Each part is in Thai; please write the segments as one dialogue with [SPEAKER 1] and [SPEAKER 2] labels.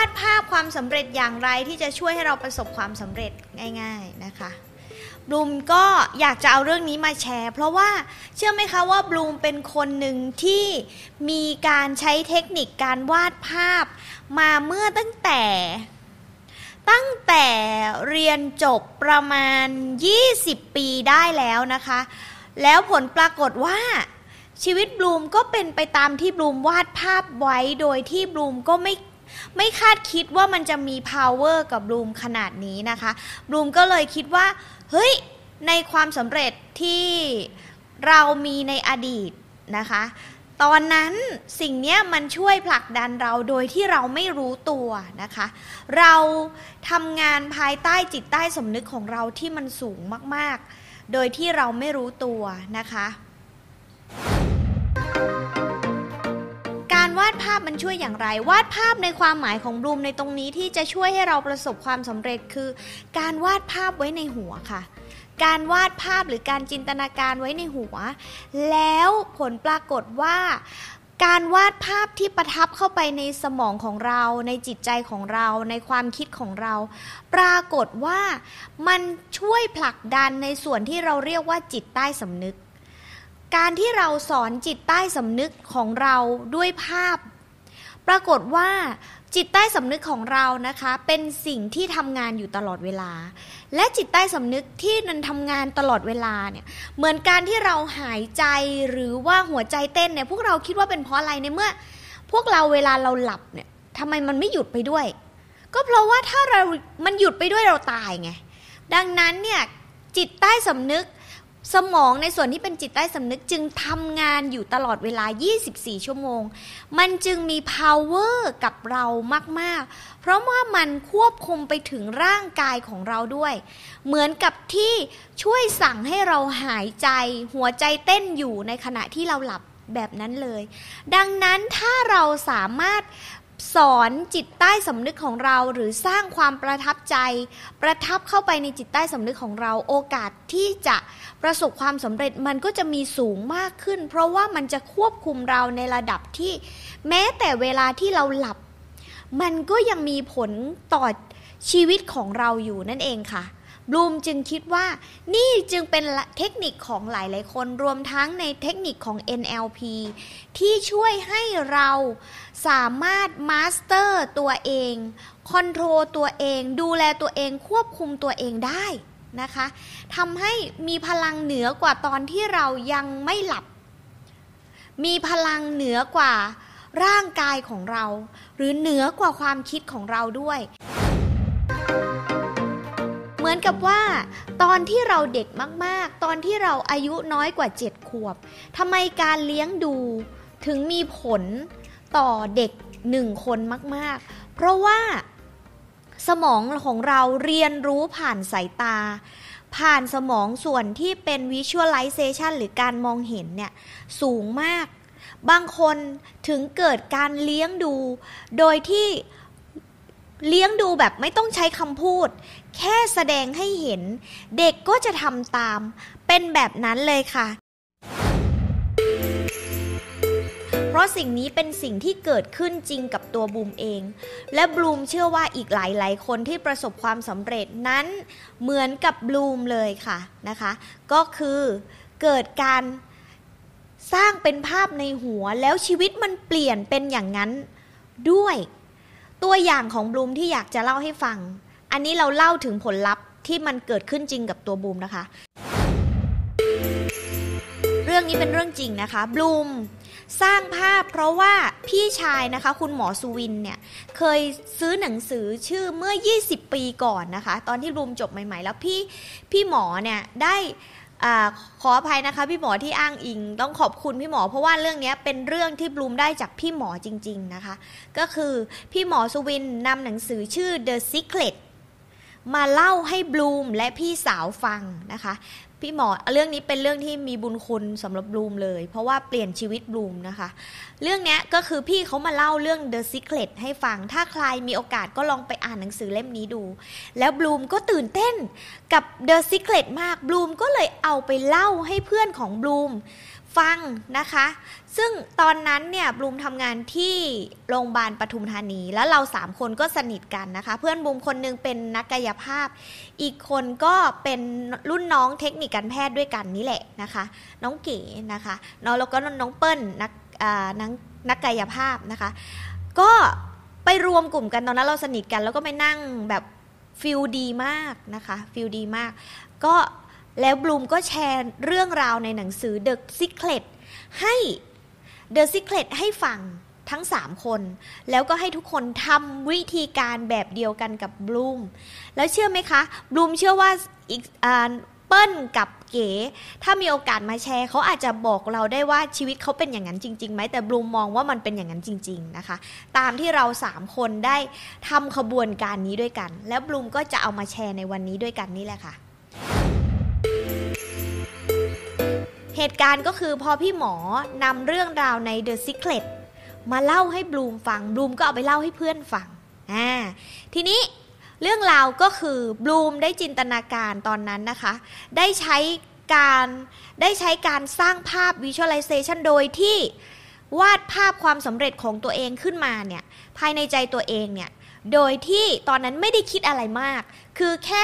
[SPEAKER 1] าดภาพความสำเร็จอย่างไรที่จะช่วยให้เราประสบความสำเร็จง่าย ๆนะคะบลูมก็อยากจะเอาเรื่องนี้มาแชร์ เพราะว่าเชื่อไหมคะว่าบลูมเป็นคนหนึ่งที่มีการใช้เทคนิคการวาดภาพ มาเมื่อตั้งแต่ ตั้งแต่เรียนจบประมาณ 20 ปีได้แล้วนะคะ แล้วผลปรากฏว่าชีวิตบลูมก็เป็นไปตามที่บลูมวาดภาพไว้โดยที่บลูมก็ไม่ ไม่คาดคิดว่ามันจะมี power กับบลูมขนาดนี้นะคะบลูมก็เลยคิดว่า เฮ้ย ในความสำเร็จที่เรามีในอดีตนะคะ ตอนนั้นสิ่งนี้มันช่วยผลักดันเราโดยที่เราไม่รู้ตัวนะคะ เราทำงานภายใต้จิตใต้สำนึกของเราที่มันสูงมาก ๆ โดยที่เราไม่รู้ตัวนะคะารวาดภาพมันช่วยอย่างไร วาดภาพในความหมายของบลูมในตรงนี้ที่จะช่วยให้เราประสบความสำเร็จคือ การวาดภาพไว้ในหัวค่ะ การวาดภาพหรือการจินตนาการไว้ในหัว แล้วผลปรากฏว่าการวาดภาพที่ประทับเข้าไปในสมองของเรา ในจิตใจของเรา ในความคิดของเรา ปรากฏว่ามันช่วยผลักดันในส่วนที่เราเรียกว่าจิตใต้สำนึก การที่เราสอนจิตใต้สำนึกของเราด้วยภาพ ปรากฏว่าจิตใต้สำนึกของเรานะคะ เป็นสิ่งที่ทำงานอยู่ตลอดเวลา และจิตใต้สำนึกที่นันทำงานตลอดเวลาเนี่ย เหมือนการที่เราหายใจหรือว่าหัวใจเต้นเนี่ยพวกเราคิดว่าเป็นเพราะอะไรในเมื่อ พวกเราเวลาเราหลับเนี่ยทำไมมันไม่หยุดไปด้วย ก็เพราะว่าถ้าเรา มันหยุดไปด้วยเราตายไง ดังนั้นเนี่ยจิตใต้สำนึก สมองในส่วนที่เป็นจิตใต้สำนึกจึงทำงานอยู่ตลอดเวลา 24 ชั่วโมง มันจึงมี power กับเรามาก ๆ เพราะว่ามันควบคุมไปถึงร่างกายของเราด้วย เหมือนกับที่ช่วยสั่งให้เราหายใจ หัวใจเต้นอยู่ในขณะที่เราหลับแบบนั้นเลย ดังนั้นถ้าเราสามารถ สอนจิตใต้สำนึกของเราหรือสร้างความประทับใจ ประทับเข้าไปในจิตใต้สำนึกของเราโอกาสที่จะประสบความสำเร็จมันก็จะมีสูงมากขึ้น เพราะว่ามันจะควบคุมเราในระดับที่ แม้แต่เวลาที่เราหลับ มันก็ยังมีผลต่อชีวิตของเราอยู่นั่นเองค่ะ บลูมจึงคิดว่านี่จึงเป็นเทคนิคของหลายๆ คนรวมทั้งในเทคนิคของ NLP ที่ช่วยให้เราสามารถ master ตัวเอง control ตัวเอง ดูแลตัวเองควบคุมตัวเองได้นะคะทำให้มีพลังเหนือกว่าตอนที่เรายังไม่หลับ มีพลังเหนือกว่าร่างกายของเรา หรือเหนือกว่าความคิดของเราด้วย มือนกับว่า ตอนที่เราเด็กมากๆ ตอนที่เราอายุน้อยกว่า 7 ขวบทำไมการเลี้ยงดูถึงมีผลต่อเด็กหนึ่งคนมาก ๆ เพราะว่าสมองของเราเรียนรู้ผ่านสายตา ผ่านสมองส่วนที่เป็น visualization หรือการมองเห็นเนี่ย สูงมาก บางคนถึงเกิดการเลี้ยงดู โดยที่เลี้ยงดูแบบไม่ต้องใช้คำพูด แค่แสดงให้เห็น เด็กก็จะทำตาม เป็นแบบนั้นเลยค่ะ เพราะสิ่งนี้เป็นสิ่งที่เกิดขึ้นจริงกับตัวบูมเอง และบลูมเชื่อว่าอีกหลายๆ คนที่ประสบความสำเร็จนั้นเหมือนกับบลูมเลยค่ะนะคะ ก็คือเกิดการสร้างเป็นภาพในหัวแล้วชีวิตมันเปลี่ยนเป็นอย่างนั้นด้วย ตัวอย่างของบลูมที่อยากจะเล่าให้ฟัง อันนี้เราเล่าถึงผลลัพธ์ที่มันเกิดขึ้นจริงกับตัวบลูมนะคะ เรื่องนี้เป็นเรื่องจริงนะคะบลูมสร้างภาพเพราะว่าพี่ชายนะคะ คุณหมอสุวินเนี่ยเคยซื้อหนังสือชื่อเมื่อ 20 ปีก่อนนะคะ ตอนที่บลูมจบใหม่ๆ แล้วพี่พี่หมอเนี่ยได้อขออภัยนะคะ พี่หมอที่อ้างอิงต้องขอบคุณพี่หมอ เพราะว่าเรื่องนี้เป็นเรื่องที่บลูมได้จากพี่หมอจริง ๆนะคะ ก็คือพี่หมอสุวินนำหนังสือชื่อ The Secret มาเล่าให้บลูมและพี่สาวฟังนะคะ พี่หมอเรื่องนี้เป็นเรื่องที่มีบุญคุณสำหรับบลูมเลย เพราะว่าเปลี่ยนชีวิตบลูมนะคะ เรื่องนี้ก็คือพี่เขามาเล่าเรื่อง The Secret ให้ฟัง ถ้าใครมีโอกาสก็ลองไปอ่านหนังสือเล่มนี้ดู แล้วบลูมก็ตื่นเต้นกับ The Secret มากบลูมก็เลยเอาไปเล่าให้เพื่อนของบลูม ฟังนะคะ ซึ่งตอนนั้นเนี่ยบลูมทำงานที่โรงพยาบาลปทุมธานี แล้วเราสามคนก็สนิทกันนะคะ เพื่อนบลูมคนนึงเป็นนักกายภาพ อีกคนก็เป็นรุ่นน้องเทคนิคการแพทย์ด้วยกันนี่แหละนะคะ น้องเก๋นะคะน้องแล้วก็น้องเปิ้ลนักนักนักกายภาพนะคะ ก็ไปรวมกลุ่มกันตอนนั้นเราสนิทกัน แล้วก็ไปนั่งแบบ feel ดีมากนะคะ feel ดีมาก ก็ แล้วบลูมก็แชร์เรื่องราวในหนังสือ The Secret ให้ The Secret ให้ฟังทั้ง 3 คน แล้วก็ให้ทุกคนทำวิธีการแบบเดียวกันกับบลูม แล้วเชื่อไหมคะบลูมเชื่อว่าอีฟเปิ้ลกับเก๋ ถ้ามีโอกาสมาแชร์เขาอาจจะบอกเราได้ว่าชีวิตเขาเป็นอย่างนั้นจริงๆไหมแต่บลูมมองว่ามันเป็นอย่างนั้นจริง ๆนะคะ ตามที่เราสามคนได้ทำขบวนการนี้ด้วยกัน แล้วบลูมก็จะเอามาแชร์ในวันนี้ด้วยกันนี่แหละค่ะ เหตุการณ์ก็คือพอพี่หมอนำเรื่องราวใน The Secret มาเล่าให้บลูมฟังบลูมก็เอาไปเล่าให้เพื่อนฟังอ่าทีนี้เรื่องราวก็คือบลูมได้จินตนาการตอนนั้นนะคะ ได้ใช้การได้ใช้การสร้างภาพ Visualization โดยที่วาดภาพความสำเร็จของตัวเองขึ้นมาเนี่ยภายในใจตัวเองเนี่ยโดยที่ตอนนั้นไม่ได้คิดอะไรมาก คือแค่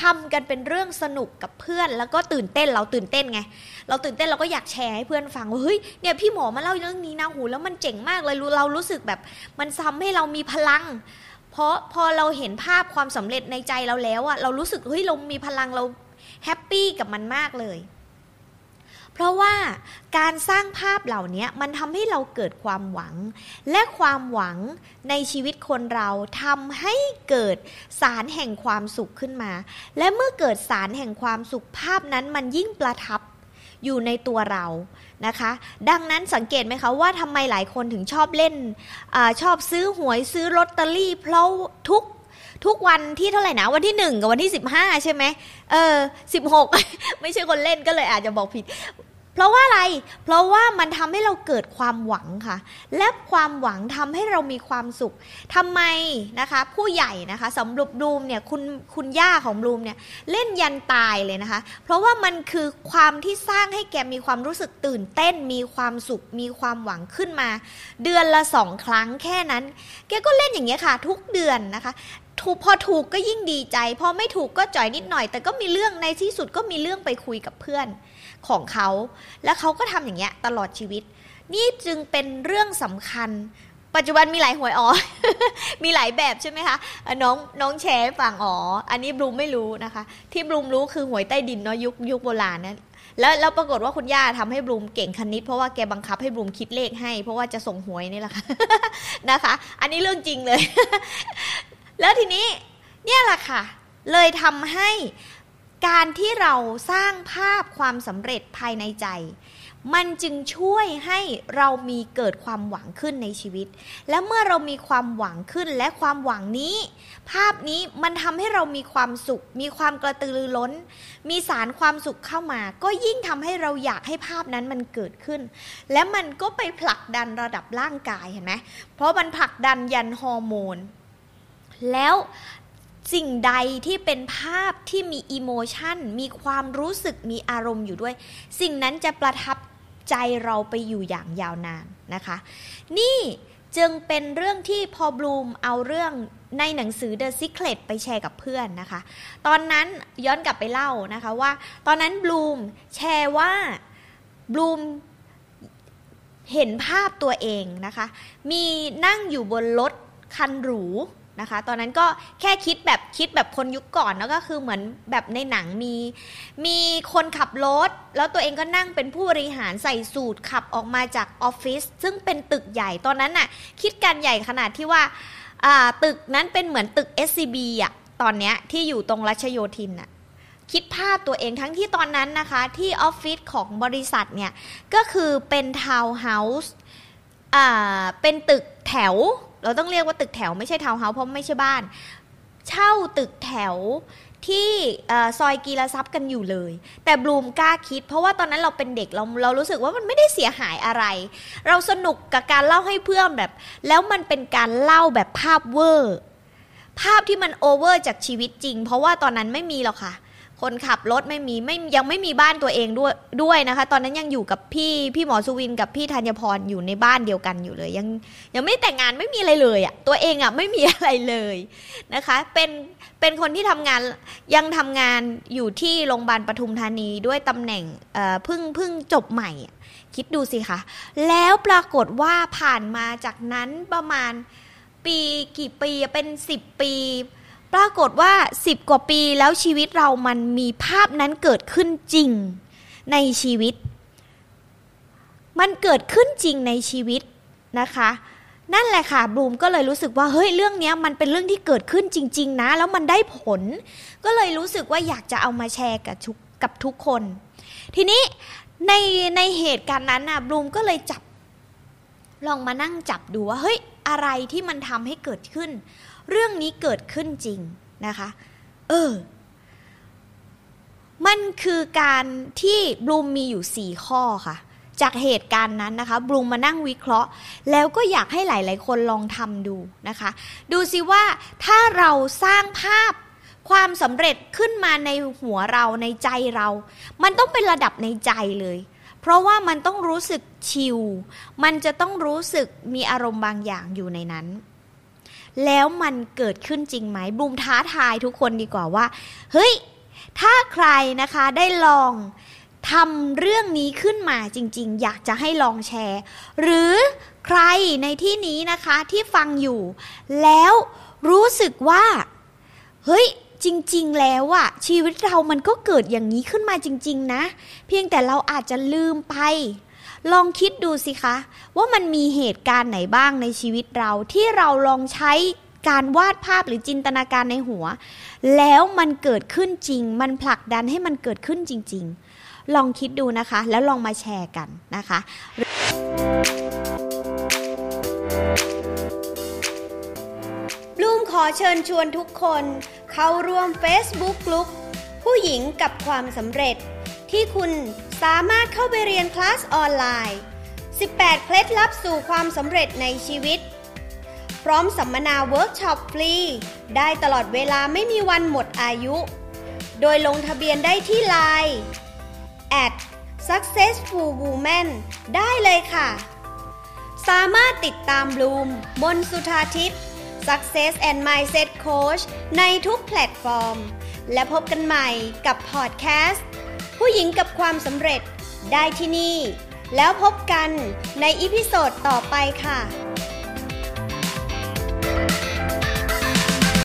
[SPEAKER 1] ทำกันเป็นเรื่องสนุกกับเพื่อนแล้วก็ตื่นเต้นเราตื่นเต้นไง เราตื่นเต้นเราก็อยากแชร์ให้เพื่อนฟังว่าเฮ้ยเนี่ยพี่หมอมาเล่าเรื่องนี้นะหูแล้วมันเจ๋งมากเลยเรารู้สึกแบบมันทำให้เรามีพลังเพราะพอเราเห็นภาพความสำเร็จในใจเราแล้วอะเรารู้สึกเฮ้ยเรามีพลังเราแฮปปี้กับมันมากเลย เพราะว่าการสร้างภาพเหล่านี้มันทำให้เราเกิดความหวัง และความหวังในชีวิตคนเราทำให้เกิดสารแห่งความสุขขึ้นมา และเมื่อเกิดสารแห่งความสุขภาพนั้นมันยิ่งประทับอยู่ในตัวเรานะคะ ดังนั้นสังเกตไหมคะว่าทำไมหลายคนถึงชอบเล่นอชอบซื้อหวยซื้อลอตเตอรี่ เพราะทุกทุกวันที่เท่าไหร่นะวันที่หนึ่งกับวันที่สิบห้าใช่ไหมเออสิบหกไม่ใช่คนเล่นก็เลยอาจจะบอกผิด เพราะว่าอะไร เพราะว่ามันทำให้เราเกิดความหวังค่ะ และความหวังทำให้เรามีความสุขทำไมนะคะ ผู้ใหญ่นะคะสำหรับบลูมเนี่ยคุณคุณย่าของบลูมเนี่ยเล่นยันตายเลยนะคะ เพราะว่ามันคือความที่สร้างให้แกมีความรู้สึกตื่นเต้น มีความสุข มีความหวังขึ้นมา เดือนละสองครั้งแค่นั้น แกก็เล่นอย่างเงี้ยค่ะ ทุกเดือนนะคะถูกพอถูกก็ยิ่งดีใจ พอไม่ถูกก็จ่อยนิดหน่อย แต่ก็มีเรื่องในที่สุดก็มีเรื่องไปคุยกับเพื่อน ของเขา และเขาก็ทำอย่างเงี้ยตลอดชีวิต นี่จึงเป็นเรื่องสำคัญ ปัจจุบันมีหลายหวยอ๋อ มีหลายแบบใช่ไหมคะน้องน้องแชร์ฝั่งอ๋อ อันนี้บลูมไม่รู้นะคะ ที่บลูมรู้คือหวยใต้ดินเนาะยุคยุคโบราณนะแล้วแล้วปรากฏว่าคุณย่าทำให้บลูมเก่งคณิต เพราะว่าแกบังคับให้บลูมคิดเลขให้ เพราะว่าจะส่งหวยนี่แหละค่ะนะคะ อันนี้เรื่องจริงเลย แล้วทีนี้เนี่ยแหละค่ะ เลยทำให้ การที่เราสร้างภาพความสำเร็จภายในใจ มันจึงช่วยให้เรามีเกิดความหวังขึ้นในชีวิต และเมื่อเรามีความหวังขึ้นและความหวังนี้ ภาพนี้มันทำให้เรามีความสุข มีความกระตือรือร้น มีสารความสุขเข้ามา ก็ยิ่งทำให้เราอยากให้ภาพนั้นมันเกิดขึ้น และมันก็ไปผลักดันระดับร่างกายเห็นไหมเพราะมันผลักดันยันฮอร์โมนแล้ว สิ่งใดที่เป็นภาพที่มีอิโมชันมีความรู้สึกมีอารมณ์อยู่ด้วย สิ่งนั้นจะประทับใจเราไปอยู่อย่างยาวนานนะคะ นี่จึงเป็นเรื่องที่พอบลูมเอาเรื่องในหนังสือ The Secret ไปแชร์กับเพื่อนนะคะ ตอนนั้นย้อนกลับไปเล่านะคะว่า ตอนนั้นบลูมแชร์ว่าบลูมเห็นภาพตัวเองนะคะ มีนั่งอยู่บนรถคันหรู นะคะ ตอนนั้นก็แค่คิดแบบคิดแบบคนยุคก่อนแล้วก็คือเหมือนแบบในหนังมี มีคนขับรถ แล้วตัวเองก็นั่งเป็นผู้บริหารใส่สูตรขับออกมาจากออฟฟิศซึ่งเป็นตึกใหญ่ตอนนั้นน่ะคิดการใหญ่ขนาดที่ว่าตึกนั้นเป็นเหมือนตึก SCB อะตอนเนี้ยที่อยู่ตรงรัชโยธินอะคิดภาพตัวเองทั้งที่ตอนนั้นนะคะ ที่ออฟฟิศของบริษัทเนี่ย ก็คือเป็นทาวน์เฮาส์เป็นตึกแถว เราต้องเรียกว่าตึกแถวไม่ใช่ทาวน์เฮาส์เพราะไม่ใช่บ้าน เช่าตึกแถวที่ซอยกีรทรัพย์กันอยู่เลย แต่บลูมกล้าคิด เพราะว่าตอนนั้นเราเป็นเด็กเราเรารู้สึกว่ามันไม่ได้เสียหายอะไร เราสนุกกับการเล่าให้เพื่อนแบบ แล้วมันเป็นการเล่าแบบภาพเวอร์ ภาพที่มันโอเวอร์จากชีวิตจริง เพราะว่าตอนนั้นไม่มีหรอกค่ะ คนขับรถไม่มีไม่ยังไม่มีบ้านตัวเองด้วยด้วยนะคะ ตอนนั้นยังอยู่กับพี่พี่หมอสุวินกับพี่ธัญพรอยู่ในบ้านเดียวกันอยู่เลย ยังยังไม่แต่งงานไม่มีอะไรเลยอะ่ะตัวเองอะ่ะไม่มีอะไรเลยนะคะ เป็นเป็นคนที่ทำงานยังทำงานอยู่ที่โรงพยาบาลปทุมธานีด้วยตำแหน่งเพิ่งพิ่งจบใหม่ คิดดูสิคะแล้วปรากฏว่าผ่านมาจากนั้นประมาณปีกี่ปีเป็นสิบปี ปรากฏว่าสิบกว่าปีแล้วชีวิตเรามันมีภาพนั้นเกิดขึ้นจริงในชีวิต มันเกิดขึ้นจริงในชีวิตนะคะ นั่นแหละค่ะบลูมก็เลยรู้สึกว่าเฮ้ยเรื่องนี้มันเป็นเรื่องที่เกิดขึ้นจริง ๆ นะ แล้วมันได้ผล ก็เลยรู้สึกว่าอยากจะเอามาแชร์กับทุกกับทุกคน ทีนี้ในในเหตุการณ์นั้นนะบลูมก็เลยจับลองมานั่งจับดูว่าเฮ้ย อะไรที่มันทำให้เกิดขึ้น เรื่องนี้เกิดขึ้นจริงนะคะ เออ มันคือการที่บลูมมีอยู่สี่ข้อค่ะ จากเหตุการณ์นั้นนะคะบลูมมานั่งวิเคราะห์ แล้วก็อยากให้หลาย ๆ คนลองทำดูนะคะ ดูสิว่าถ้าเราสร้างภาพความสำเร็จขึ้นมาในหัวเราในใจเรา มันต้องเป็นระดับในใจเลย เพราะว่ามันต้องรู้สึกชิลมันจะต้องรู้สึกมีอารมณ์บางอย่างอยู่ในนั้น แล้วมันเกิดขึ้นจริงไหมบูมท้าทายทุกคนดีกว่าว่า เฮ้ย ถ้าใครนะคะได้ลองทำเรื่องนี้ขึ้นมาจริง ๆ อยากจะให้ลองแชร์ หรือใครในที่นี้นะคะที่ฟังอยู่ แล้วรู้สึกว่า เฮ้ย จริงๆ แล้วอะชีวิตเรามันก็เกิดอย่างนี้ขึ้นมาจริง ๆ นะ เพียงแต่เราอาจจะลืมไป ลองคิดดูสิคะ ว่ามันมีเหตุการณ์ไหนบ้างในชีวิตเราที่เราลองใช้การวาดภาพหรือจินตนาการในหัว แล้วมันเกิดขึ้นจริง มันผลักดันให้มันเกิดขึ้นจริง ๆ ลองคิดดูนะคะ แล้วลองมาแชร์กันนะคะบลูมขอเชิญชวนทุกคน เข้าร่วม Facebook กลุ่มผู้หญิงกับความสำเร็จ ที่คุณสามารถเข้าไปเรียนคลาสออนไลน์ 18 เคล็ดลับสู่ความสำเร็จในชีวิต พร้อมสัมมนาเวิร์กช็อปฟรี ได้ตลอดเวลาไม่มีวันหมดอายุ โดยลงทะเบียนได้ที่ไลน์ at successful woman ได้เลยค่ะ สามารถติดตามบลูมมนสุธาทิพย์ Success and Mindset Coach ในทุกแพลตฟอร์ม และพบกันใหม่กับพอดแคสต์ ผู้หญิงกับความสำเร็จได้ที่นี่ แล้วพบกันใน episode ต่อไปค่ะ